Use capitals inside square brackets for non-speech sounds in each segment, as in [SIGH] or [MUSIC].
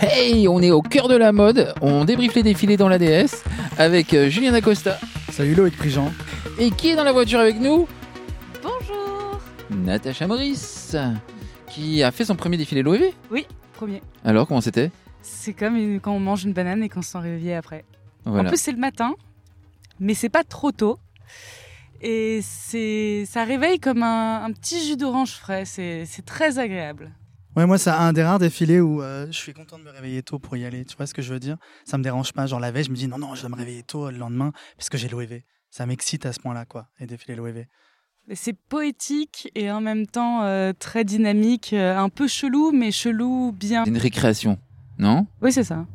Hey, on est au cœur de la mode, on débriefe les défilés dans la DS avec euh, Julien Acosta. Salut Loïc Prigent. Et qui est dans la voiture avec nous? Bonjour Natacha Maurice, qui a fait son premier défilé l'OEV. Oui, premier. Alors, comment c'était? C'est comme une- quand on mange une banane et qu'on se sent réveillé après. Voilà. En plus, c'est le matin, mais c'est pas trop tôt. Et c'est, ça réveille comme un, un petit jus d'orange frais. C'est, c'est très agréable. Ouais, moi, c'est un des rares défilés où euh, je suis content de me réveiller tôt pour y aller. Tu vois ce que je veux dire? Ça me dérange pas. Genre la veille, je me dis non, non, je dois me réveiller tôt le lendemain parce que j'ai l'OEV. Ça m'excite à ce point-là, quoi, les défilés l'OEV. C'est poétique et en même temps euh, très dynamique, euh, un peu chelou, mais chelou bien. C'est une récréation, non? Oui, c'est ça.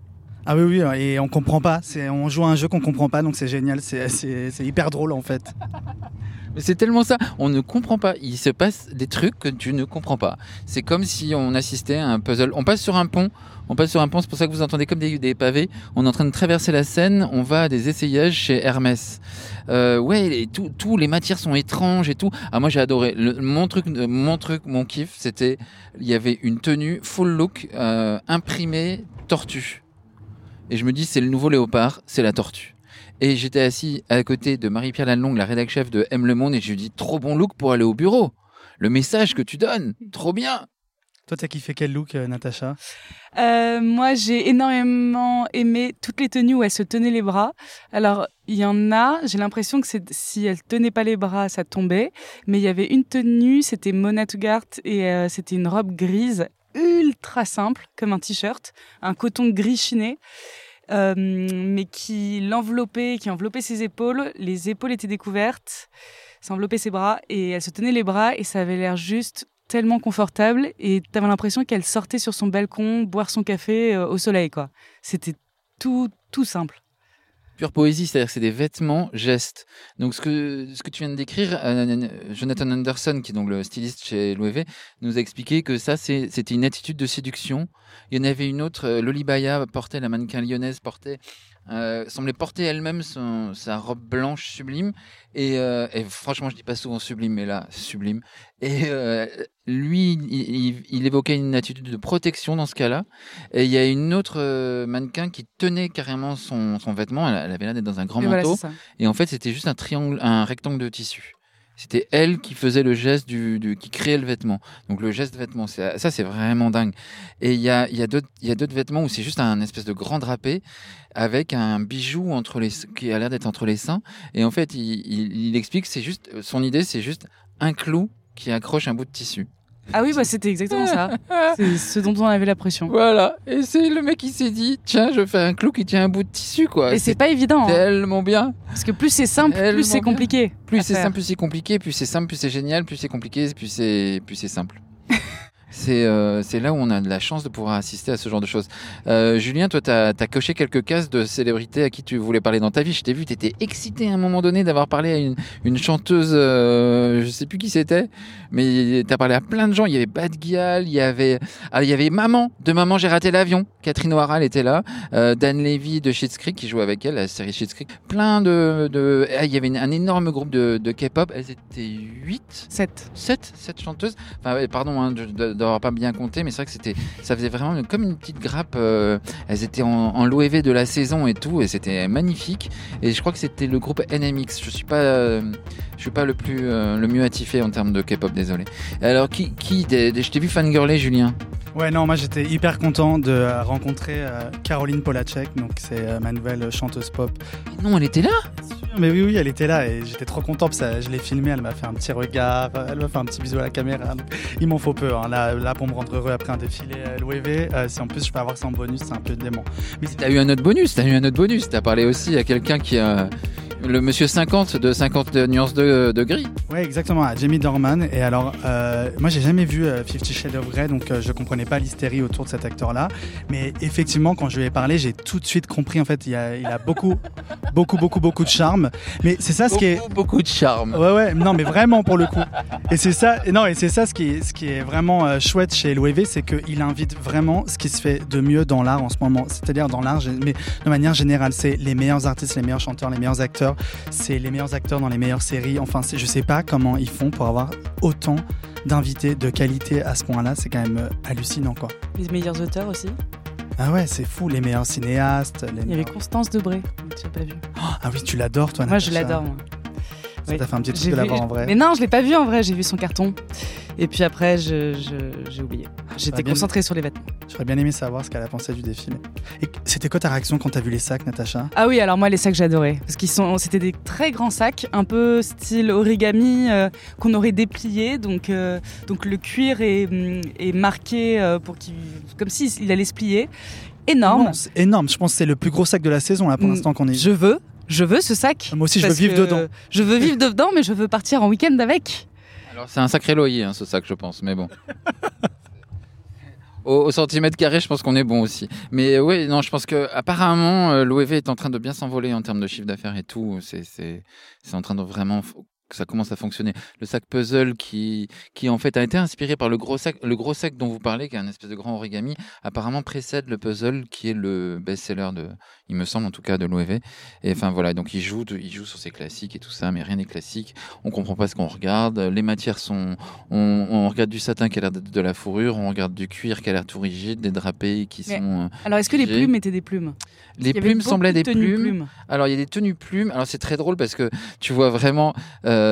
Ah oui, oui, et on comprend pas. C'est, on joue à un jeu qu'on comprend pas, donc c'est génial. C'est hyper drôle en fait. [LAUGHS] C'est tellement ça, on ne comprend pas. Il se passe des trucs que tu ne comprends pas. C'est comme si on assistait à un puzzle. On passe sur un pont, on passe sur un pont, c'est pour ça que vous entendez comme des, pavés. On est en train de traverser la Seine, on va à des essayages chez Hermès. Euh, ouais, tout, tout, les matières sont étranges et tout. Ah, moi j'ai adoré. Mon truc, euh, mon truc, mon kiff, c'était, il y avait une tenue full look euh, imprimée tortue. Et je me dis, c'est le nouveau léopard, c'est la tortue. Et j'étais assis à côté de Marie-Pierre Lannelongue, la rédac chef de M Le Monde, et je lui dis trop bon look pour aller au bureau. Le message que tu donnes, trop bien. Toi, t'as kiffé quel look, euh, Natacha? Euh, moi, j'ai énormément aimé toutes les tenues où elle se tenait les bras. Alors, il y en a, j'ai l'impression que c'est si elle tenait pas les bras, ça tombait. Mais il y avait une tenue, c'était Mona Tugart et euh, c'était une robe grise ultra simple, comme un t-shirt, un coton gris chiné. Euh, mais qui l'enveloppait, qui enveloppait ses épaules. Les épaules étaient découvertes, ça enveloppait ses bras et elle se tenait les bras et ça avait l'air juste tellement confortable et t'avais l'impression qu'elle sortait sur son balcon boire son café euh, au soleil quoi. C'était tout tout simple. Pure poésie, c'est-à-dire que c'est des vêtements, gestes. Donc ce que, ce que tu viens de décrire, euh, Jonathan Anderson, qui est donc le styliste chez l'OEV, nous a expliqué que ça, c'était une attitude de séduction. Il y en avait une autre, euh, Loli Baya portait, la mannequin lyonnaise portait, euh, semblait porter elle-même sa robe blanche sublime. Et, euh, et franchement, je dis pas souvent sublime, mais là, sublime. Et euh, lui, il, il- il évoquait une attitude de protection dans ce cas-là. Et il y a une autre euh, mannequin qui tenait carrément son, son vêtement. Elle, elle avait l'air d'être dans un grand Et manteau. et en fait, c'était juste un triangle, un rectangle de tissu. C'était elle qui faisait le geste du, du- qui créait le vêtement. Donc le geste vêtement, c'est- ça c'est vraiment dingue. Et il y a, y a d'autres, vêtements où c'est juste un espèce de grand drapé avec un bijou entre les, qui a l'air d'être entre les seins. Et en fait, il, il, il explique, que c'est juste, son idée, c'est juste un clou qui accroche un bout de tissu. Ah oui, bah c'était exactement ça. [LAUGHS] C'est ce dont on avait la pression. Voilà. Et c'est le mec qui s'est dit, tiens, je fais un clou qui tient un bout de tissu, quoi. Et c'est pas évident, hein, tellement bien. parce que plus c'est simple, tellement plus c'est bien. compliqué. Plus c'est faire. simple, plus c'est compliqué, plus c'est simple, plus c'est génial, plus c'est compliqué, plus c'est plus c'est simple. C'est euh, c'est là où on a de la chance de pouvoir assister à ce genre de choses. Euh, Julien, toi, tu as, coché quelques cases de célébrités à qui tu voulais parler dans ta vie. Je t'ai vu, tu étais excité à un moment donné d'avoir parlé à une, une chanteuse, euh, je sais plus qui c'était, mais tu as parlé à plein de gens. Il y avait Bad Gyal, il y avait, ah, il y avait Maman, de Maman, j'ai raté l'avion. Catherine O'Hara, elle était là. Euh, Dan Levy de Schitt's Creek qui jouait avec elle, la série Schitt's Creek. Plein de, de ah, il y avait une- un énorme groupe de, de K-pop. Elles étaient 8 7. 7 7 chanteuses. Enfin, pardon hein, de- de- pas bien compté, mais c'est vrai que c'était, ça faisait vraiment comme une petite grappe. euh, elles étaient en, en l'OEV de la saison et tout, et c'était magnifique. Et je crois que c'était le groupe NMX. Je suis pas, euh, suis pas le plus, euh, le mieux attifé en termes de K-pop, désolé. Alors, qui, qui, des- des- je t'ai vu fangirler, Julien. Ouais, non, moi j'étais hyper content de euh, rencontrer euh, Caroline Polacek, donc c'est euh, ma nouvelle chanteuse pop. Non, elle était là. Mais oui, oui, elle était là et j'étais trop content parce que je l'ai filmée, elle m'a fait un petit regard, elle m'a fait un petit bisou à la caméra. Il m'en faut peu, hein. là, là pour me rendre heureux après un défilé à l'OEV, si en plus je peux avoir ça en bonus, c'est un peu dément. Mais T'as eu un autre bonus. T'as eu un autre bonus. T'as parlé aussi à quelqu'un qui a le monsieur 50 de 50 nuances de, de gris. Ouais, exactement, à Jamie Dorman. Et alors, euh, moi, j'ai jamais vu euh, Fifty Shades of Grey, donc euh, je comprenais pas l'hystérie autour de cet acteur-là. Mais effectivement, quand je lui ai parlé, j'ai tout de suite compris. En fait, il a, il a beaucoup, [LAUGHS] beaucoup, beaucoup, beaucoup de charme. Mais c'est ça ce qui est. Beaucoup, beaucoup de charme. Ouais, ouais, non, mais vraiment pour le coup. Et c'est ça, non, et c'est ça ce qui est, ce qui est vraiment euh, chouette chez l'OEV, c'est qu'il invite vraiment ce qui se fait de mieux dans l'art en ce moment. C'est-à-dire dans l'art, mais de manière générale, c'est les meilleurs artistes, les meilleurs chanteurs, les meilleurs acteurs, c'est les meilleurs acteurs dans les meilleures séries. Enfin, je sais pas comment ils font pour avoir autant d'invités de qualité à ce point-là. C'est quand même euh, hallucinant, quoi. Les meilleurs auteurs aussi. Ah ouais, c'est fou, les meilleurs cinéastes. Les Il y avait meilleurs- Constance Debré, tu n'as pas vu. Ah oui, tu l'adores, toi, Moi, je l'adore. Ça Oui. t'a fait un petit truc de la voir en vrai. Mais non, je l'ai pas vu en vrai, j'ai vu son carton. Et puis après, je- je- j'ai oublié. J'étais bien- concentrée sur les vêtements. J'aurais bien aimé savoir ce qu'elle a pensé du défilé. Et c'était quoi ta réaction quand t'as vu les sacs, Natacha? Ah oui, alors moi les sacs j'adorais parce qu'ils sont, c'était des très grands sacs, un peu style origami euh, qu'on aurait déplié, donc euh, donc le cuir est, hum, est marqué euh, pour qu'il, comme si il allait se plier. Énorme. Énorme. Je pense que c'est le plus gros sac de la saison, là, pour Mm, l'instant qu'on est. Je veux, je veux ce sac. Moi aussi, je veux vivre dedans. Je veux vivre dedans, mais je veux partir en week-end avec. Alors c'est un sacré loyer, hein, ce sac, je pense, mais bon. [LAUGHS] Au, au centimètre carré, je pense qu'on est bon aussi. Mais euh, oui, non, je pense que apparemment euh, l'OEV est en train de bien s'envoler en termes de chiffre d'affaires et tout. C'est c'est c'est en train de vraiment que ça commence à fonctionner. Le sac puzzle qui qui en fait a été inspiré par le gros sac le gros sac dont vous parlez, qui est un espèce de grand origami, apparemment précède le puzzle qui est le best-seller de, il me semble en tout cas de l'OEV. Et enfin voilà, donc il joue de- il joue sur ses classiques et tout ça, mais rien n'est classique. On comprend pas ce qu'on regarde. Les matières sont on, on regarde du satin qui a l'air d'être de la fourrure, on regarde du cuir qui a l'air tout rigide, des drapés qui Mais- sont. euh, Alors est-ce que les plumes étaient des plumes? Les plumes semblaient de des plumes. Alors il y a des tenues plumes. Alors c'est très drôle parce que tu vois vraiment euh,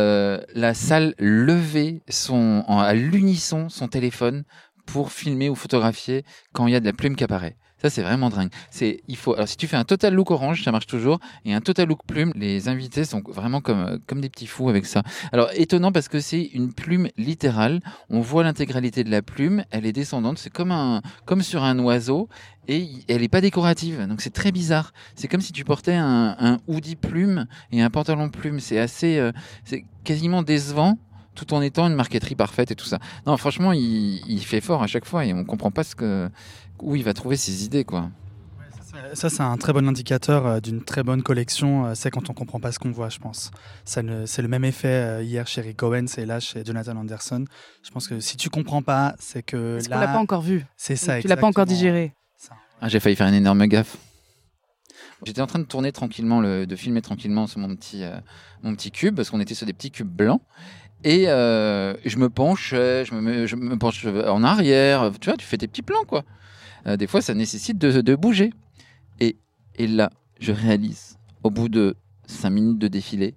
la salle levée son à l'unisson son téléphone pour filmer ou photographier quand il y a de la plume qui apparaît. Ça c'est vraiment dingue. C'est il faut alors si tu fais un total look orange ça marche toujours et un total look plume les invités sont vraiment comme euh, comme des petits fous avec ça. Alors étonnant parce que c'est une plume littérale. On voit l'intégralité de la plume. Elle est descendante. C'est comme un comme sur un oiseau et elle est pas décorative. Donc c'est très bizarre. C'est comme si tu portais un, un hoodie plume et un pantalon plume. C'est assez, euh, c'est quasiment décevant tout en étant une marqueterie parfaite et tout ça. Non, franchement, il, il fait fort à chaque fois et on comprend pas ce que, où il va trouver ses idées, quoi. Ça, c'est un très bon indicateur euh, d'une très bonne collection. euh, C'est quand on comprend pas ce qu'on voit, je pense. Ça ne- C'est le même effet euh, hier chez Rick Owens et là chez Jonathan Anderson. Je pense que si tu comprends pas, c'est que Parce qu'on là, l'a pas encore vu. c'est ça. tu l'as pas encore digéré. Ah, j'ai failli faire une énorme gaffe. J'étais en train de tourner tranquillement, le, de filmer tranquillement sur mon petit, euh, mon petit cube, parce qu'on était sur des petits cubes blancs. Et euh, je me penchais, je me, je me penche en arrière. Tu vois, tu fais tes petits plans, quoi. Euh, des fois, ça nécessite de, de bouger. Et, et là, je réalise, au bout de 5 minutes de défilé,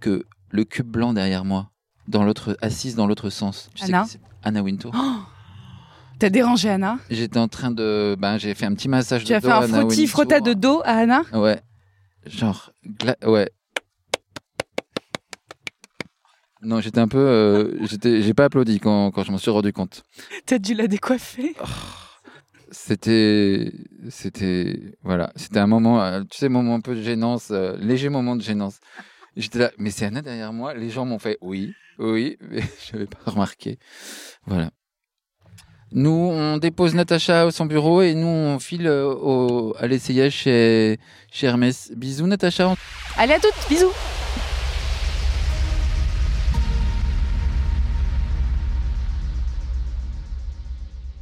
que le cube blanc derrière moi, dans l'autre, assise dans l'autre sens. Tu sais Anna c'est Anna Wintour. [GASPS] T'as dérangé Anna? J'étais en train de. Ben, j'ai fait un petit massage Tu de as dos fait à un Anna frotti Wintour. frotta de dos à Anna? Ouais. Genre, ouais. Non, j'étais un peu. euh, j'étais, j'ai pas applaudi quand, quand je m'en suis rendu compte. T'as dû la décoiffer C'était. C'était. Voilà. C'était un moment, euh, tu sais, moment un peu de gênance, euh, léger moment de gênance. J'étais là, mais c'est Anna derrière moi. Les gens m'ont fait oui, oui, [LAUGHS] mais je n'avais pas remarqué. Voilà. Nous, on dépose Natacha à son bureau et nous, on file au, à l'essayage chez, chez Hermès. Bisous, Natacha. Allez à toutes, bisous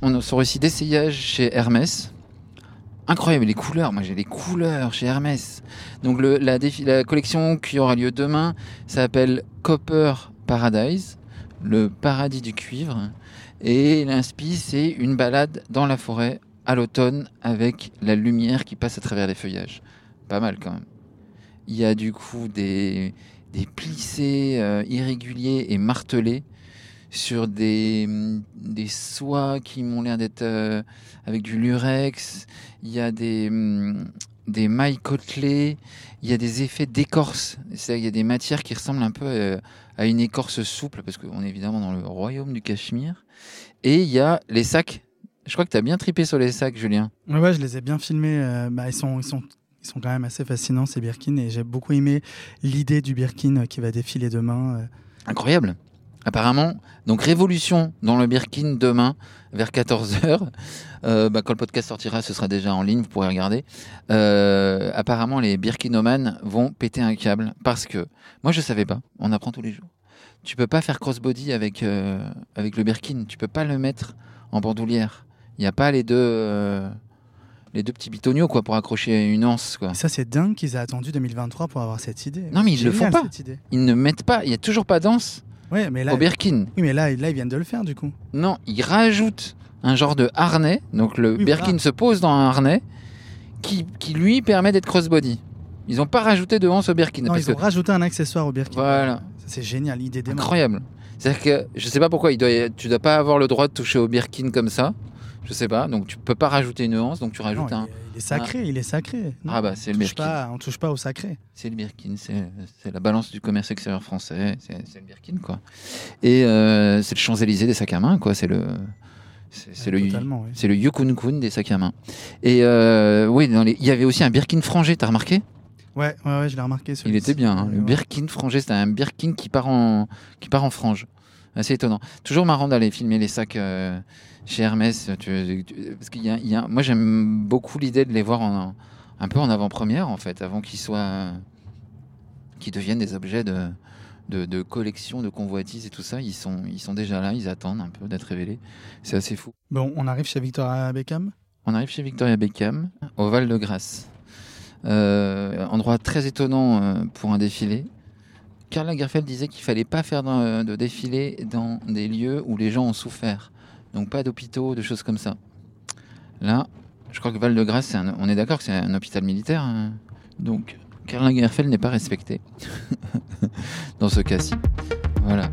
On sur récit d'essayage chez Hermès. Incroyable, les couleurs. Moi, j'ai les couleurs chez Hermès. Donc, la, collection qui aura lieu demain s'appelle Copper Paradise, le paradis du cuivre. Et l'inspi, c'est une balade dans la forêt à l'automne avec la lumière qui passe à travers les feuillages. Pas mal quand même. Il y a du coup des, des plissés euh, irréguliers et martelés sur des, hum, des soies qui m'ont l'air d'être euh, avec du lurex. Il y a des, hum, des mailles côtelées. Il y a des effets d'écorce. C'est-à-dire qu'il y a des matières qui ressemblent un peu euh, à une écorce souple, parce qu'on est évidemment dans le royaume du Cachemire. Et il y a les sacs. Je crois que tu as bien tripé sur les sacs, Julien. Ouais, ouais, je les ai bien filmés. euh, bah, ils, sont, ils, sont, ils sont quand même assez fascinants, ces Birkin. Et j'ai beaucoup aimé l'idée du Birkin qui va défiler demain. Incroyable. Apparemment, donc révolution dans le Birkin demain vers 14h. bah, quand le podcast sortira, ce sera déjà en ligne, vous pourrez regarder. Euh, apparemment, les Birkinomanes vont péter un câble parce que moi je savais pas, on apprend tous les jours. Tu peux pas faire crossbody avec, euh, avec le Birkin, tu peux pas le mettre en bandoulière. Il n'y a pas les deux, euh, les deux petits bitoniaux quoi, pour accrocher une anse. Quoi. Ça, c'est dingue qu'ils aient attendu 2023 pour avoir cette idée. Non, mais ils le font pas. Ils ne mettent pas, il n'y a toujours pas d'anse Ouais, mais là, au Birkin. oui, mais là, là, ils viennent de le faire du coup. Non, ils rajoutent un genre de harnais. Donc le Oui, Birkin voilà. se pose dans un harnais qui, qui lui permet d'être crossbody. Ils n'ont pas rajouté de hanse au Birkin. Non, parce ils ont que- rajouté un accessoire au Birkin. Voilà, C'est génial, l'idée des incroyable. C'est-à-dire que je sais pas pourquoi il doit, tu dois pas avoir le droit de toucher au Birkin comme ça. Je sais pas, donc tu peux pas rajouter une hanse, donc tu Non, rajoutes il, un. il est sacré, il est sacré. Non, Ah bah c'est le Birkin. pas, on touche pas au sacré. C'est le Birkin, c'est la balance du commerce extérieur français, c'est le Birkin quoi. Et euh, c'est le Champs-Élysées des sacs à main quoi, c'est le c'est le oui. c'est le Yukon Kun des sacs à main. Et euh, oui, dans les- il y avait aussi un Birkin frangé, t'as remarqué? Ouais, ouais, ouais, je l'ai remarqué. Il était bien, hein, le Ouais. Birkin frangé, c'était un Birkin qui part en qui part en frange. Assez étonnant. Toujours marrant d'aller filmer les sacs euh, chez Hermès, tu- tu- parce qu'il y a, il y a- moi j'aime beaucoup l'idée de les voir en, un peu en avant-première en fait, avant qu'ils soient qu'ils deviennent des objets de, de, de collection, de convoitise et tout ça. Ils sont, ils sont déjà là, ils attendent un peu d'être révélés. C'est assez fou. Bon, on arrive chez Victoria Beckham? On arrive chez Victoria Beckham, au Val-de-Grâce. Euh, endroit très étonnant euh, pour un défilé. Karl Lagerfeld disait qu'il fallait pas faire dans- de défilé dans des lieux où les gens ont souffert. Donc pas d'hôpitaux, de choses comme ça. Là, je crois que Val-de-Grâce, on est d'accord que c'est un hôpital militaire. hein. Donc Karl Lagerfeld n'est pas respecté [LAUGHS] dans ce cas-ci. Voilà.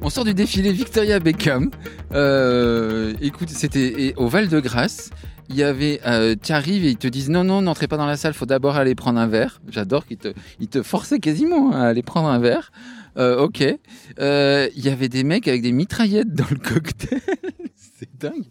On sort du défilé Victoria Beckham. Euh, écoute, c'était au Val de Grâce. Il y avait, euh, tu arrives et ils te disent non non n'entrez pas dans la salle, faut d'abord aller prendre un verre. J'adore qu'ils te, ils te forçaient quasiment à aller prendre un verre. Euh, ok. Euh, Il y avait des mecs avec des mitraillettes dans le cocktail. [LAUGHS] C'est dingue.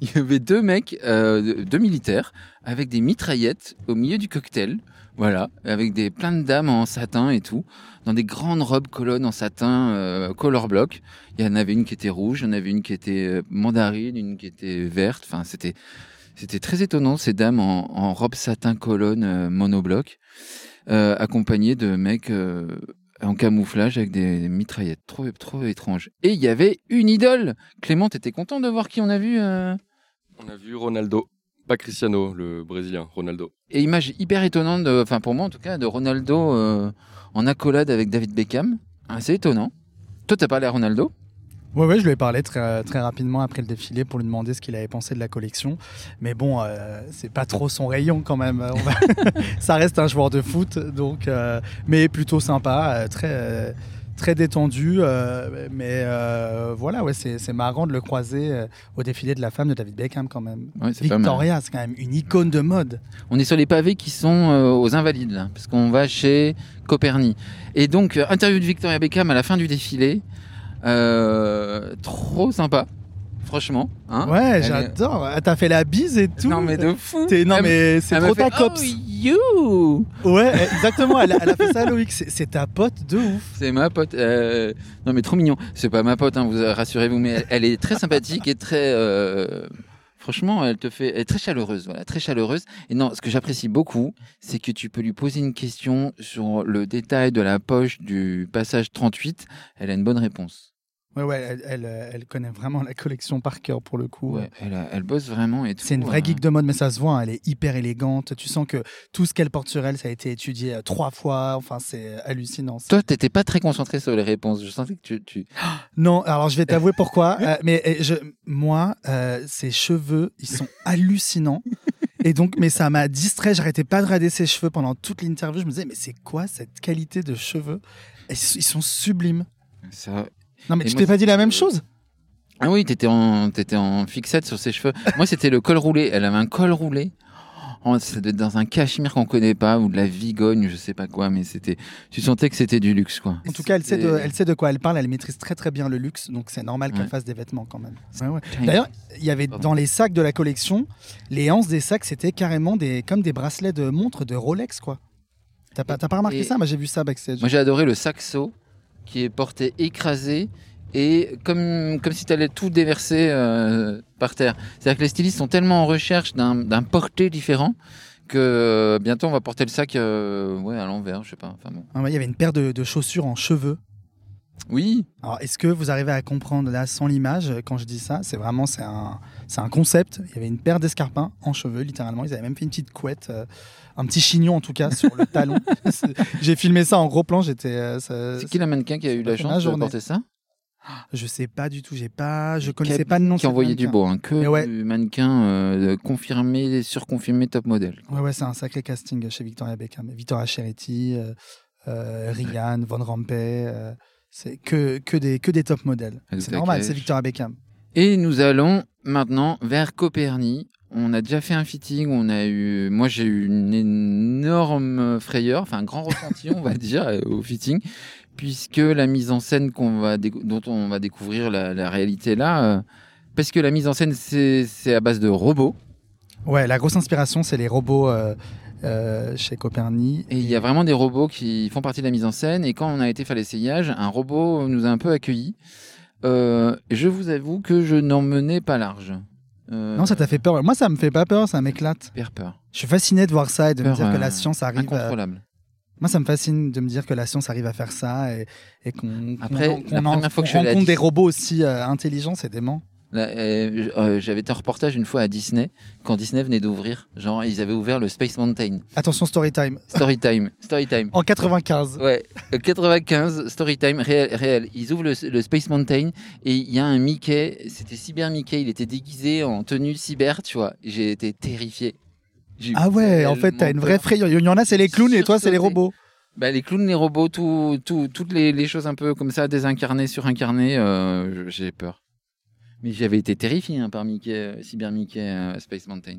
Il y avait deux mecs, euh, deux militaires avec des mitraillettes au milieu du cocktail. Voilà, avec des plein de dames en satin et tout, dans des grandes robes colonnes en satin euh, color block. Il y en avait une qui était rouge, il y en avait une qui était euh, mandarine, une qui était verte. Enfin, c'était c'était très étonnant ces dames en, en robe satin colonne euh, monobloc, euh, accompagnées de mecs euh, en camouflage avec des mitraillettes. Trop trop étrange. Et il y avait une idole. Clément, t'étais content de voir qui on a vu euh? On a vu Ronaldo, pas Cristiano, le Brésilien, Ronaldo. Et image hyper étonnante, enfin pour moi en tout cas, de Ronaldo euh, en accolade avec David Beckham. Assez étonnant. Toi, t'as parlé à Ronaldo? Ouais, ouais, je lui ai parlé très, très rapidement après le défilé pour lui demander ce qu'il avait pensé de la collection. Mais bon, euh, c'est pas trop son rayon quand même. On va- [LAUGHS] Ça reste un joueur de foot, donc, euh, mais plutôt sympa, euh, très, très détendu. euh, mais voilà, ouais, c'est marrant de le croiser au défilé de la femme de David Beckham quand même. Ouais. Victoria, c'est quand même une icône de mode. On est sur les pavés qui sont aux Invalides, là, parce qu'on va chez Coperni. Et donc, interview de Victoria Beckham à la fin du défilé. Euh, trop sympa, franchement. Hein ouais, est- j'adore. Ah, T'as fait la bise et tout. Non, mais de fou T'es- Non, Elle- mais c'est trop fait, ta cops. Oh, you Ouais, exactement. Elle a, elle a fait ça, Loïc. C'est c'est ta pote de ouf. C'est ma pote. euh, Non, mais trop mignon. C'est pas ma pote, hein, vous rassurez-vous, mais elle, elle est très sympathique et très. euh, Franchement, elle te fait, elle est très chaleureuse, voilà, très chaleureuse. Et non, ce que j'apprécie beaucoup, c'est que tu peux lui poser une question sur le détail de la poche du passage 38. Elle a une bonne réponse. Ouais, ouais, elle, elle, euh, elle connaît vraiment la collection par cœur pour le coup. Ouais, elle, a- elle bosse vraiment et tout. C'est une vraie euh, geek de mode, mais ça se voit, hein, elle est hyper élégante. Tu sens que tout ce qu'elle porte sur elle, ça a été étudié euh, trois fois. Enfin, c'est euh, hallucinant. Toi, t'étais pas très concentré sur les réponses. Je sentais que tu. tu... [GASPS] Non, alors je vais t'avouer pourquoi. [LAUGHS] euh, mais euh, je, moi, euh, ses cheveux, ils sont hallucinants. Et donc, mais ça m'a distrait. J'arrêtais pas de regarder ses cheveux pendant toute l'interview. Je me disais, mais c'est quoi cette qualité de cheveux? Ils, ils sont sublimes. Ça... Non, mais Et tu moi, t'es pas dit la même chose Ah oui, t'étais en, t'étais en fixette sur ses cheveux. Moi, c'était le col roulé. Elle avait un col roulé. Oh, ça devait être dans un cachemire qu'on connaît pas ou de la vigogne, je sais pas quoi, mais c'était. Tu sentais que c'était du luxe, quoi. En tout cas, elle sait, de, elle sait de quoi elle parle. Elle maîtrise très très bien le luxe, donc c'est normal qu'elle Ouais. fasse des vêtements quand même. Ouais, ouais. Putain, D'ailleurs, il y avait Pardon. dans les sacs de la collection, les anses des sacs, c'était carrément des, comme des bracelets de montre de Rolex, quoi. T'as pas, t'as pas remarqué Et- ça? Moi, j'ai vu ça backstage. Moi, j'ai adoré le saxo qui est porté écrasé et comme, comme si tu allais tout déverser euh, par terre. C'est-à-dire que les stylistes sont tellement en recherche d'un porté différent que euh, bientôt on va porter le sac euh, ouais, à l'envers, je sais pas. Enfin, bon. Ah ouais, Il y avait une paire de, de chaussures en cheveux. Oui, Alors, est-ce que vous arrivez à comprendre là sans l'image quand je dis ça C'est vraiment c'est un, un concept. Il y avait une paire d'escarpins en cheveux, littéralement. Ils avaient même fait une petite couette, un petit chignon en tout cas sur le talon. [LAUGHS] J'ai filmé ça en gros plan. J'étais. euh, c'est qui la mannequin qui a eu la chance de porter ça? Je sais pas du tout, j'ai pas, je connaissais pas le nom. Qui envoyait du beau, hein, que ouais. du mannequin euh, confirmé, surconfirmé, top modèle. Ouais, ouais, c'est un sacré casting chez Victoria Beckham. Victoria Cheretti, euh, euh, Rihanna, Von Rampey, euh, c'est que, que, des, que des top modèles. C'est normal, c'est Victoria Beckham. Et nous allons maintenant vers Copernic. On a déjà fait un fitting, on a eu, moi j'ai eu une énorme frayeur, enfin un grand ressenti, on va [LAUGHS] dire, euh, au fitting, puisque la mise en scène qu'on va dont on va découvrir la, la réalité là, euh, parce que la mise en scène c'est à base de robots Ouais, la grosse inspiration, c'est les robots euh, euh, chez Copernic. et il y a vraiment des robots qui font partie de la mise en scène. Et quand on a été faire l'essayage, un robot nous a un peu accueillis. Je vous avoue que je n'en menais pas large. Euh, Non, ça t'a fait peur. Moi, ça me fait pas peur, ça m'éclate. super peur. Je suis fasciné de voir ça et de me dire que euh, la science arrive. à- Incontrôlable. Moi, ça me fascine de me dire que la science arrive à faire ça et, et qu'on allé à rencontre des robots aussi euh, intelligents, c'est dément. Euh, euh, J'avais en reportage une fois à Disney, quand Disney venait d'ouvrir. Genre, ils avaient ouvert le Space Mountain. Attention, story time. Storytime. Storytime. En 95. Ouais, euh, 95, Storytime, réel, réel. Ils ouvrent le, le Space Mountain et il y a un Mickey, c'était Cyber Mickey, il était déguisé en tenue cyber, tu vois. J'ai été terrifié. Ah ouais, en fait, t'as une vraie frayeur. Il y en a, c'est les clowns et toi, c'est les robots. Bah, les clowns, les robots, tout, tout, toutes les, les choses un peu comme ça, désincarnées, surincarnées, euh, j'ai peur. Mais j'avais été terrifié hein, par Mickey, euh, Cyber Mickey euh, Space Mountain.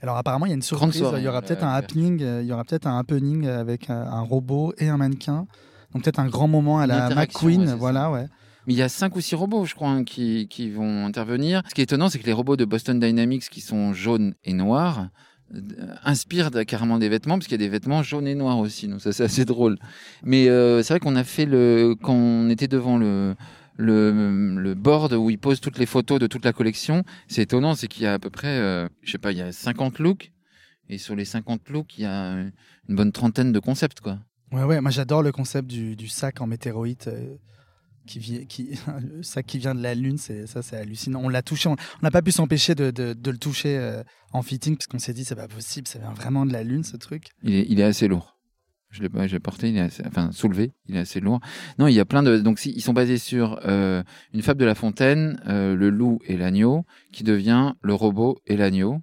Alors apparemment, il y a une surprise. soirée, il y aura peut-être un happening. euh, Il y aura peut-être un happening avec un robot et un mannequin. Donc peut-être un grand moment à la ouais, McQueen. ça. voilà, ouais. Mais il y a cinq ou six robots, je crois, hein, qui, qui vont intervenir. Ce qui est étonnant, c'est que les robots de Boston Dynamics, qui sont jaunes et noirs, euh, inspirent carrément des vêtements, parce qu'il y a des vêtements jaunes et noirs aussi. Donc ça, c'est assez drôle. Mais euh, c'est vrai qu'on a fait le, quand on était devant le, le, le board où ils posent toutes les photos de toute la collection, c'est étonnant, c'est qu'il y a à peu près, euh, je sais pas, il y a 50 looks. Et sur les 50 looks, il y a une bonne trentaine de concepts, quoi. Ouais, ouais. Moi, j'adore le concept du, du sac en météorite. euh, qui, qui, [LAUGHS] le sac qui vient de la Lune, c'est ça, c'est hallucinant. On l'a touché, on on n'a pas pu s'empêcher de, de- de le toucher euh, en fitting parce qu'on s'est dit c'est pas possible, ça vient vraiment de la Lune ce truc. Il est, il est assez lourd. Je l'ai pas, j'ai porté, il est assez, enfin soulevé, il est assez lourd. Non, il y a plein de, donc ils sont basés sur euh, une fable de La Fontaine, euh, le loup et l'agneau, qui devient le robot et l'agneau.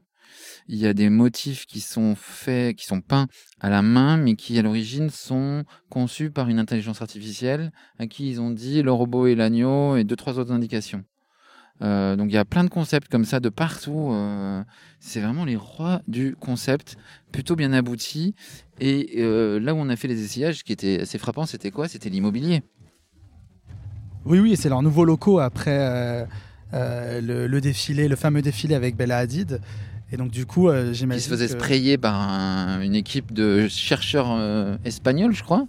Il y a des motifs qui sont faits, qui sont peints à la main, mais qui à l'origine sont conçus par une intelligence artificielle, à qui ils ont dit le robot et l'agneau et deux trois autres indications. Euh, donc il y a plein de concepts comme ça de partout. euh, c'est vraiment les rois du concept, plutôt bien abouti. Et euh, là où on a fait les essayages, ce qui était assez frappant, c'était quoi? C'était l'immobilier. Oui, oui, c'est leurs nouveaux locaux après le, le défilé, le fameux défilé avec Bella Hadid. Et donc du coup, euh, Qui j'imagine se faisait que- sprayer par un- une équipe de chercheurs espagnols, je crois.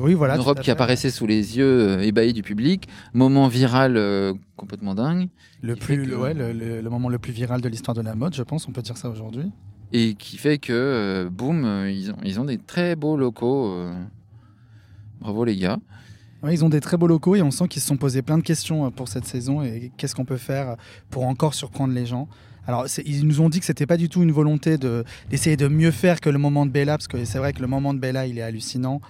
Oui, voilà. une robe qui apparaissait sous les yeux euh, ébahis du public. Moment viral euh, complètement dingue. Le plus, fait que- le, ouais, le, le- le moment le plus viral de l'histoire de la mode, je pense, on peut dire ça aujourd'hui. Et qui fait que, euh, boum, euh, ils, ont, ils ont des très beaux locaux. euh. Bravo les gars. Ouais, ils ont des très beaux locaux et on sent qu'ils se sont posés plein de questions pour cette saison et qu'est-ce qu'on peut faire pour encore surprendre les gens. Alors, ils nous ont dit que c'était pas du tout une volonté de d'essayer de mieux faire que le moment de Bella, parce que c'est vrai que le moment de Bella, il est hallucinant.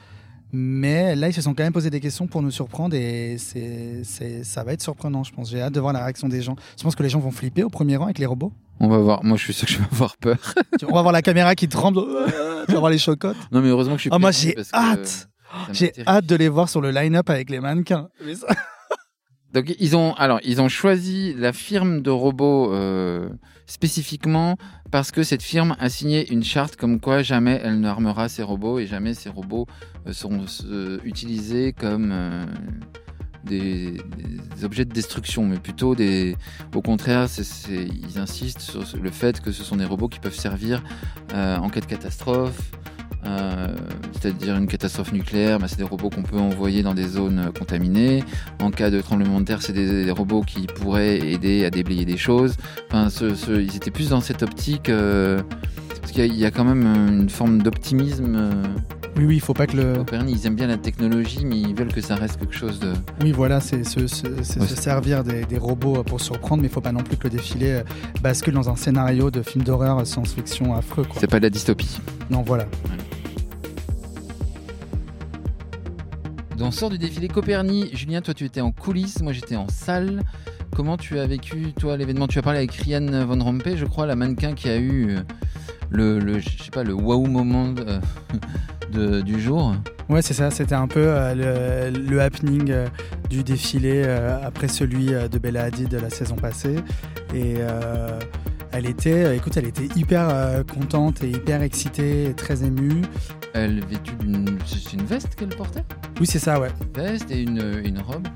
Mais là, ils se sont quand même posé des questions pour nous surprendre et c'est, c'est, ça va être surprenant, je pense. J'ai hâte de voir la réaction des gens. Je pense que les gens vont flipper au premier rang avec les robots. On va voir. Moi, je suis sûr que je vais avoir peur. on va voir la caméra qui tremble. [LAUGHS] tu vas voir les chocottes. Non, mais heureusement que je suis. Ah, moi, j'ai hâte. J'ai hâte de les voir sur le line-up avec les mannequins. Mais ça- [LAUGHS] Donc ils ont alors ils ont choisi la firme de robots euh, spécifiquement parce que cette firme a signé une charte comme quoi jamais elle n'armera ses robots et jamais ces robots euh, seront euh, utilisés comme des, objets de destruction, mais plutôt des. Au contraire, ils insistent sur le fait que ce sont des robots qui peuvent servir en cas de catastrophe. Euh, c'est-à-dire une catastrophe nucléaire, bah, c'est des robots qu'on peut envoyer dans des zones contaminées. En cas de tremblement de terre, c'est des, des robots qui pourraient aider à déblayer des choses. Enfin, ce- ce- ils étaient plus dans cette optique, euh, parce qu'il y, a- il y a quand même une forme d'optimisme. euh, Oui, oui, il faut pas que le. Copernic, ils aiment bien la technologie, mais ils veulent que ça reste quelque chose de. Oui, voilà, c'est se, se- c'est Ouais, se c'est- servir des, des robots pour surprendre, mais il faut pas non plus que le défilé bascule dans un scénario de film d'horreur science-fiction affreux. C'est pas de la dystopie. Non, voilà. On sort du défilé Copernic. Julien, toi, tu étais en coulisses, moi, j'étais en salle. Comment tu as vécu, toi, l'événement? Tu as parlé avec Ryan Von Rompuy, je crois, la mannequin qui a eu euh, le, je sais pas, le waouh moment de- du jour. Ouais, c'est ça. C'était un peu euh, le, happening euh, du défilé euh, après celui euh, de Bella Hadid de la saison passée. Et euh, elle était, euh, écoute, elle était hyper euh, contente et hyper excitée, et très émue. Elle vêtue d'une. C'est une veste qu'elle portait? Oui, c'est ça, ouais. veste et une, une robe.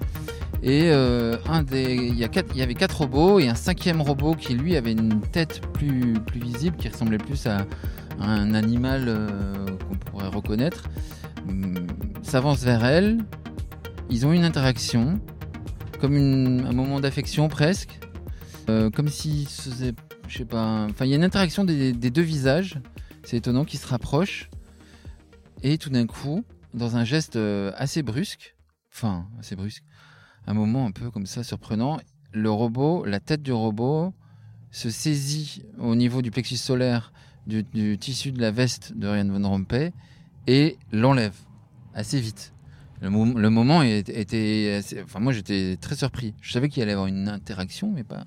Et euh, un des, il y, a quatre- il y avait quatre robots et un cinquième robot qui lui avait une tête plus, plus visible, qui ressemblait plus à, à un animal euh, qu'on pourrait reconnaître, hum, s'avance vers elle. Ils ont une interaction, comme une- un moment d'affection presque, Euh, comme faisaient, je sais pas, enfin il y a une interaction des, des deux visages, c'est étonnant, qui se rapprochent. Et tout d'un coup, dans un geste euh, assez brusque, enfin assez brusque, un moment un peu comme ça surprenant, le robot, la tête du robot se saisit au niveau du plexus solaire du, tissu de la veste de Ryan Von Rompuy et l'enlève assez vite. Le, mom- le moment était, assez- enfin moi j'étais très surpris. Je savais qu'il allait y avoir une interaction, mais pas,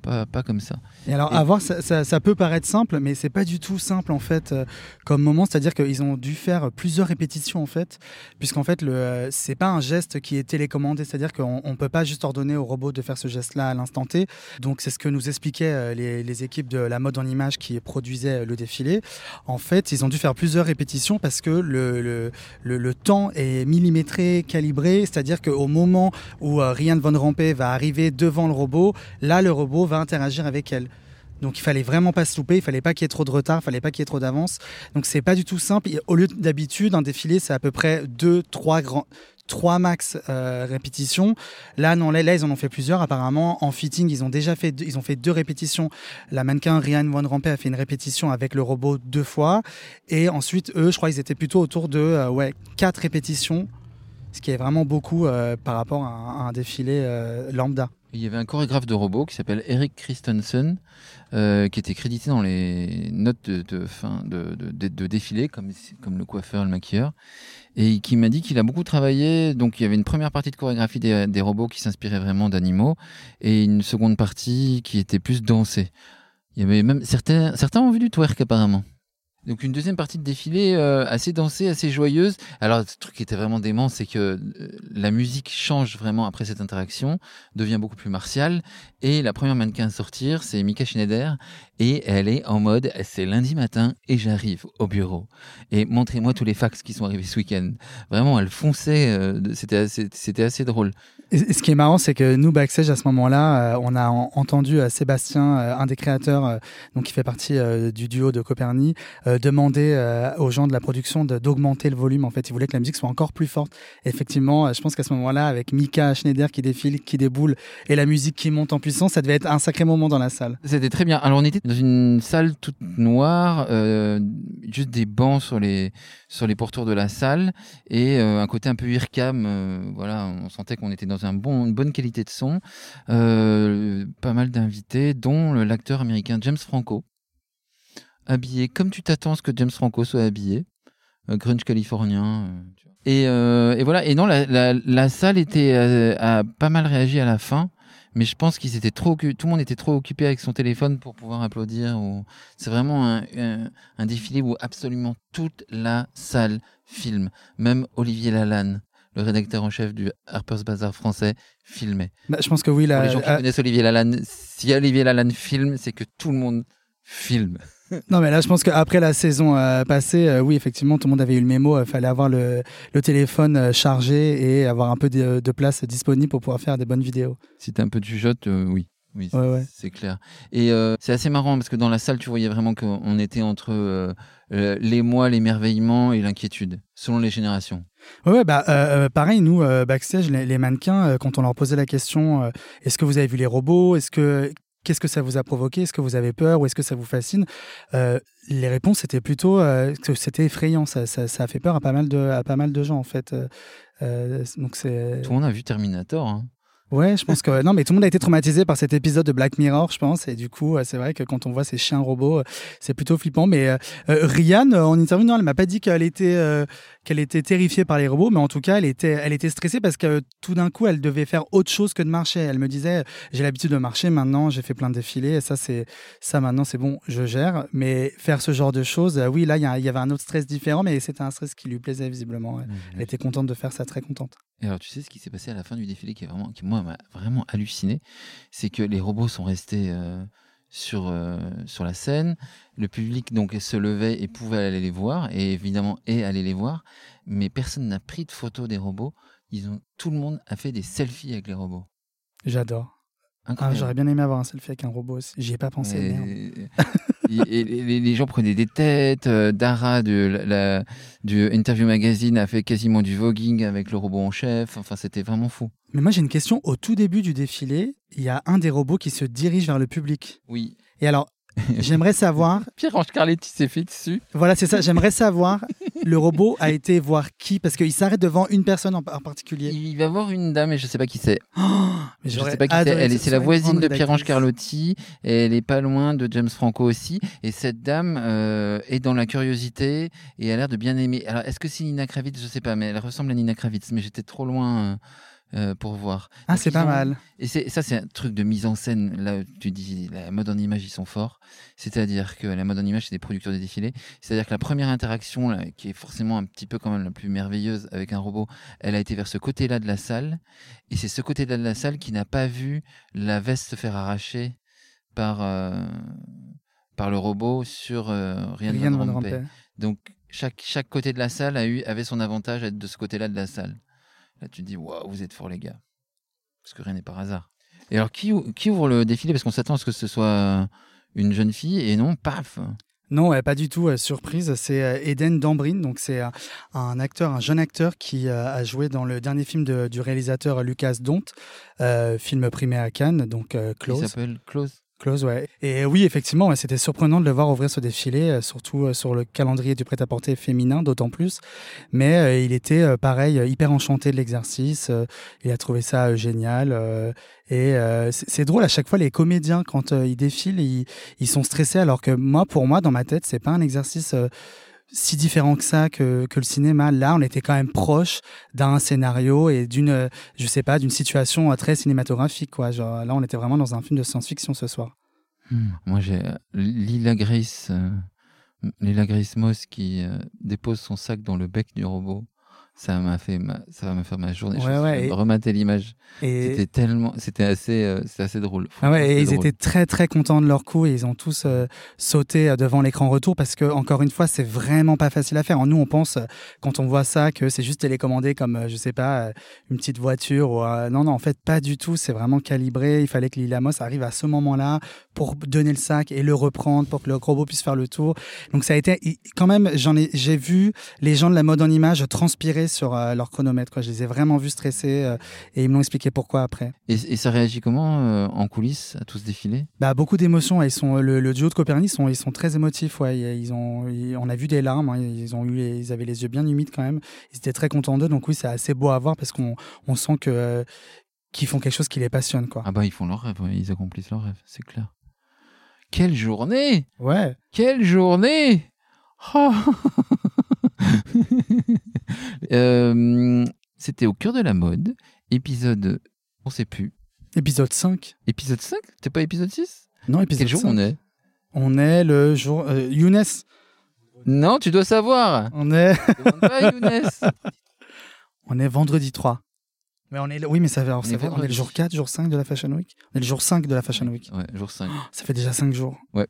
pas, pas comme ça. Et alors, Et- à voir, ça, ça- ça peut paraître simple, mais c'est pas du tout simple en fait euh, comme moment. C'est-à-dire qu'ils ont dû faire plusieurs répétitions en fait, puisqu'en fait, le, euh, c'est pas un geste qui est télécommandé. C'est-à-dire qu'on on peut pas juste ordonner au robot de faire ce geste-là à l'instant T. Donc, c'est ce que nous expliquaient euh, les, les équipes de la mode en image qui produisaient le défilé. En fait, ils ont dû faire plusieurs répétitions parce que le, le, le, le temps est millimétré, calibré. C'est-à-dire qu'au moment où Ryan Von Rompuy va arriver devant le robot, là, le robot va interagir avec elle. Donc il fallait vraiment pas se louper, il fallait pas qu'il y ait trop de retard, il fallait pas qu'il y ait trop d'avance. Donc c'est pas du tout simple. Au lieu d'habitude, un défilé, c'est à peu près deux, trois grands. Trois max euh, répétitions. Là, non, là, là, ils en ont fait plusieurs. Apparemment, en fitting, ils ont déjà fait, deux, ils ont fait deux répétitions. La mannequin Ryan Von Rompuy a fait une répétition avec le robot deux fois. Et ensuite, eux, je crois, ils étaient plutôt autour de euh, ouais, quatre répétitions, ce qui est vraiment beaucoup euh, par rapport à un, défilé euh, lambda. Il y avait un chorégraphe de robot qui s'appelle Eric Christensen, euh, qui était crédité dans les notes de, fin de, défilé, comme, comme le coiffeur, le maquilleur, et qui m'a dit qu'il a beaucoup travaillé. Donc il y avait une première partie de chorégraphie des, des robots qui s'inspirait vraiment d'animaux, et une seconde partie qui était plus dansée. Il y avait même certains, certains ont vu du twerk apparemment. Donc une deuxième partie de défilé euh, assez dansée, assez joyeuse. Alors le truc qui était vraiment dément, c'est que euh, la musique change vraiment après cette interaction, devient beaucoup plus martiale. Et la première mannequin à sortir, c'est Mika Schneider. Et elle est en mode, c'est lundi matin et j'arrive au bureau. Et montrez-moi tous les fax qui sont arrivés ce week-end. Vraiment, elle fonçait. euh, c'était assez, drôle. Et ce qui est marrant, c'est que nous, backstage, à ce moment-là, on a en- entendu Sébastien, un des créateurs, donc qui fait partie du duo de Copernic, euh, euh, aux gens de la production d'augmenter le volume. En fait, ils voulaient que la musique soit encore plus forte. Effectivement, euh, je pense qu'à ce moment-là, avec Mika Schneider qui défile, qui déboule, et la musique qui monte en puissance, ça devait être un sacré moment dans la salle. C'était très bien. Alors on était dans une salle toute noire, euh, juste des bancs sur les sur les pourtours de la salle et un côté un peu IRCAM. voilà, on sentait qu'on était dans un bon, une bonne qualité de son. Pas mal d'invités, dont l'acteur américain James Franco, habillé comme tu t'attends à ce que James Franco soit habillé, euh, grunge californien. euh, tu vois. et, euh, et voilà. Et non, la, la, la salle était a pas mal réagi à la fin. Mais je pense qu'ils étaient trop, tout le monde était trop occupé avec son téléphone pour pouvoir applaudir. Ou... C'est vraiment un, un, un défilé où absolument toute la salle filme. Même Olivier Lalanne, le rédacteur en chef du Harper's Bazaar français, filmait. Bah, je pense que oui, Pour la, les gens qui connaissent Olivier Lalanne, si Olivier Lalanne filme, c'est que tout le monde filme. Non, mais là, je pense qu'après la saison euh, passée, euh, oui, effectivement, tout le monde avait eu le mémo. Il fallait avoir le, le téléphone euh, chargé et avoir un peu de, de place disponible pour pouvoir faire des bonnes vidéos. Si t'as un peu jugeote, euh, oui. Oui, c'est- Ouais, ouais. c'est clair. Et euh, c'est assez marrant parce que dans la salle, tu voyais vraiment qu'on était entre euh, euh, l'émoi, l'émerveillement et l'inquiétude, selon les générations. Ouais, bah, euh, euh, pareil, nous, euh, backstage, les, les mannequins, euh, quand on leur posait la question, euh, est-ce que vous avez vu les robots? Est-ce que Qu'est-ce que ça vous a provoqué? Est-ce que vous avez peur ou est-ce que ça vous fascine? Euh, Les réponses étaient plutôt euh, que c'était effrayant. Ça, ça, ça a fait peur à pas mal de, à pas mal de gens en fait. Euh, euh, donc c'est. Tout le monde a vu Terminator. Hein. Ouais, je pense que non, mais tout le monde a été traumatisé par cet épisode de Black Mirror, je pense. Et du coup, c'est vrai que quand on voit ces chiens robots, c'est plutôt flippant. Mais euh, euh, en interview, non, elle m'a pas dit qu'elle était, euh, qu'elle était terrifiée par les robots, mais en tout cas, elle était, elle était stressée parce que tout d'un coup, elle devait faire autre chose que de marcher. Elle me disait, j'ai l'habitude de marcher maintenant, j'ai fait plein de défilés, et ça, c'est, ça maintenant, c'est bon, je gère. Mais faire ce genre de choses, euh, oui, là, il y, avait un autre stress différent, mais c'était un stress qui lui plaisait visiblement. ouais. Elle était contente de faire ça, très contente. Et alors, tu sais ce qui s'est passé à la fin du défilé qui, est vraiment, qui moi, m'a vraiment halluciné? C'est que les robots sont restés euh, sur, euh, sur la scène. Le public donc se levait et pouvait aller les voir, et évidemment, et aller les voir. Mais personne n'a pris de photos des robots. Ils ont, tout le monde a fait des selfies avec les robots. J'adore. Ah, j'aurais bien aimé avoir un selfie avec un robot aussi. J'y ai pas pensé. Et-. [LAUGHS] et- et les, gens prenaient des têtes. euh, Dara de la, la- du Interview Magazine a fait quasiment du voguing avec le robot en chef. Enfin, c'était vraiment fou. Mais moi, j'ai une question. Au tout début du défilé, il y a un des robots qui se dirige vers le public. Oui. Et alors, [LAUGHS] j'aimerais savoir, Pierre-Ange Carletti s'est fait dessus. voilà, c'est ça, j'aimerais savoir, le robot a été voir qui? Parce qu'il s'arrête devant une personne en, en particulier. Il va voir une dame et je sais pas qui c'est. [GASPS] Mais Je sais pas qui c'est. Elle C'est la voisine de Pierre-Ange. Carlotti. Et elle est pas loin de James Franco aussi. Et cette dame euh, est dans la curiosité et a l'air de bien aimer. Alors, est-ce que c'est Nina Kravitz? Je sais pas, mais elle ressemble à Nina Kravitz. Mais j'étais trop loin euh, euh, pour voir. Ah, c'est pas ont- mal. Et ça, c'est un truc de mise en scène. Là, tu dis, la mode en image, ils sont forts. C'est-à-dire que la mode en image, c'est des producteurs de défilés. C'est-à-dire que la première interaction, là, qui est forcément un petit peu quand même la plus merveilleuse avec un robot, elle a été vers ce côté-là de la salle. Et c'est ce côté-là de la salle qui n'a pas vu la veste se faire arracher par, euh, par le robot sur euh, Rien, Rien de de. Donc, chaque, chaque côté de la salle a eu, avait son avantage à être de ce côté-là de la salle. Là, tu te dis, waouh, vous êtes forts, les gars. Parce que rien n'est par hasard. Et alors, qui, qui ouvre le défilé? Parce qu'on s'attend à ce que ce soit une jeune fille, et non, paf Non, pas du tout. euh, surprise, c'est euh, Eden Dambrin. Donc c'est euh, un acteur, un jeune acteur qui euh, a joué dans le dernier film de- du réalisateur Lucas Dont, euh, film primé à Cannes, donc euh, Il Close. s'appelle Close. Ouais. Et oui, effectivement, c'était surprenant de le voir ouvrir ce défilé, euh, surtout euh, sur le calendrier du prêt-à-porter féminin, d'autant plus. Mais euh, il était, pareil, hyper enchanté de l'exercice. il a trouvé ça génial. et c'est drôle, à chaque fois, les comédiens, quand ils défilent, ils, ils sont stressés, alors que moi, pour moi, dans ma tête, c'est pas un exercice... si différent que ça que, que le cinéma. Là, on était quand même proche d'un scénario et d'une, je sais pas, d'une situation euh, très cinématographique. Quoi. Genre, là, on était vraiment dans un film de science-fiction ce soir. Moi, j'ai euh, Lila Grace, euh, Lila Grace Moss qui dépose son sac dans le bec du robot. Ça m'a fait, ma- ça va me faire ma journée. Je Ouais, en ouais, et- remater l'image. Et, C'était tellement, c'était assez, euh, c'était assez drôle. Ah ouais, et ils drôle. étaient très très contents de leur coup et ils ont tous euh, sauté euh, devant l'écran retour parce que encore une fois c'est vraiment pas facile à faire. Nous on pense quand on voit ça que c'est juste télécommandé comme je sais pas une petite voiture ou euh, non non en fait pas du tout. C'est vraiment calibré. Il fallait que Lila Moss arrive à ce moment-là pour donner le sac et le reprendre pour que le robot puisse faire le tour. Donc ça a été quand même j'en ai j'ai vu les gens de la mode en image transpirer sur euh, leur chronomètre quoi. Je les ai vraiment vus stressés euh, et ils m'ont expliqué pourquoi après. Et, et ça réagit comment euh, en coulisses à tout ce défilé? Bah, beaucoup d'émotions. Ils sont le, le duo de Copernic, ils sont, ils sont très émotifs. Ouais. Ils ont, ils- on a vu des larmes. hein. Ils ont eu, les- ils avaient les yeux bien humides quand même. Ils étaient très contents d'eux. Donc oui, c'est assez beau à voir parce qu'on, on sent que qu'ils font quelque chose qui les passionne, quoi. Ah bah ils font leur rêve, ils accomplissent leur rêve, c'est clair. Quelle journée Ouais. Quelle journée Oh [LAUGHS] [LAUGHS] Euh, C'était au cœur de la mode, épisode, on sait plus, Épisode 5. épisode 5 T'es pas épisode 6 Non, épisode Quel jour 5. on est? On est le jour. Euh, Younes. Non, tu dois savoir On est, [LAUGHS] pas Younes. [LAUGHS] on est vendredi 3. Mais on est le- oui, mais ça, alors, On ça est fait- on est le jour 4, jour 5 de la Fashion Week. On est le jour 5 de la Fashion Week. Ouais, jour 5. [GASPS] Ça fait déjà 5 jours. Ouais.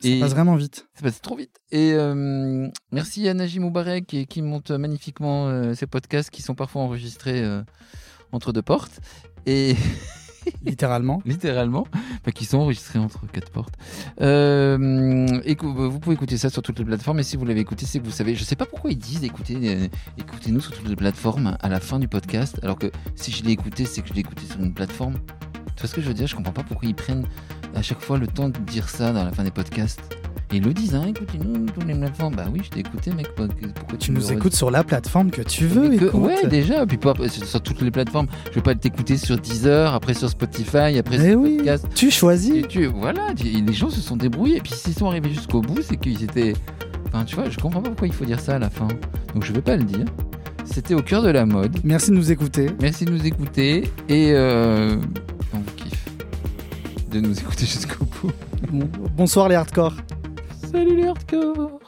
Ça Et- passe vraiment vite. Ça passe trop vite. Et euh, merci à Najim Moubarek qui, qui monte magnifiquement euh, ces podcasts qui sont parfois enregistrés euh, entre deux portes. Et [LAUGHS] Littéralement. littéralement, enfin, qui sont enregistrés entre quatre portes. Euh, vous pouvez écouter ça sur toutes les plateformes. Et si vous l'avez écouté, c'est que vous savez. Je sais pas pourquoi ils disent écoutez, euh, écoutez-nous sur toutes les plateformes à la fin du podcast. Alors que si je l'ai écouté, c'est que je l'ai écouté sur une plateforme. Tu vois ce que je veux dire? Je comprends pas pourquoi ils prennent à chaque fois le temps de dire ça dans la fin des podcasts. Ils le disent, hein, écoutez-nous sur les plateformes. Bah oui, je t'ai écouté, mec. Pourquoi tu, tu nous écoutes sur la plateforme que tu veux. Que, ouais, déjà. Puis pas, euh, sur toutes les plateformes. Je vais pas t'écouter sur Deezer, après sur Spotify, après sur oui, podcast. Tu choisis. Tu, voilà, les gens se sont débrouillés. Et puis s'ils sont arrivés jusqu'au bout, c'est qu'ils étaient. Enfin, tu vois, je comprends pas pourquoi il faut dire ça à la fin. Donc je vais pas le dire. C'était au cœur de la mode. Merci de nous écouter. Merci de nous écouter. Et euh, de nous écouter jusqu'au bout. Bonsoir les hardcore. Salut les hardcore.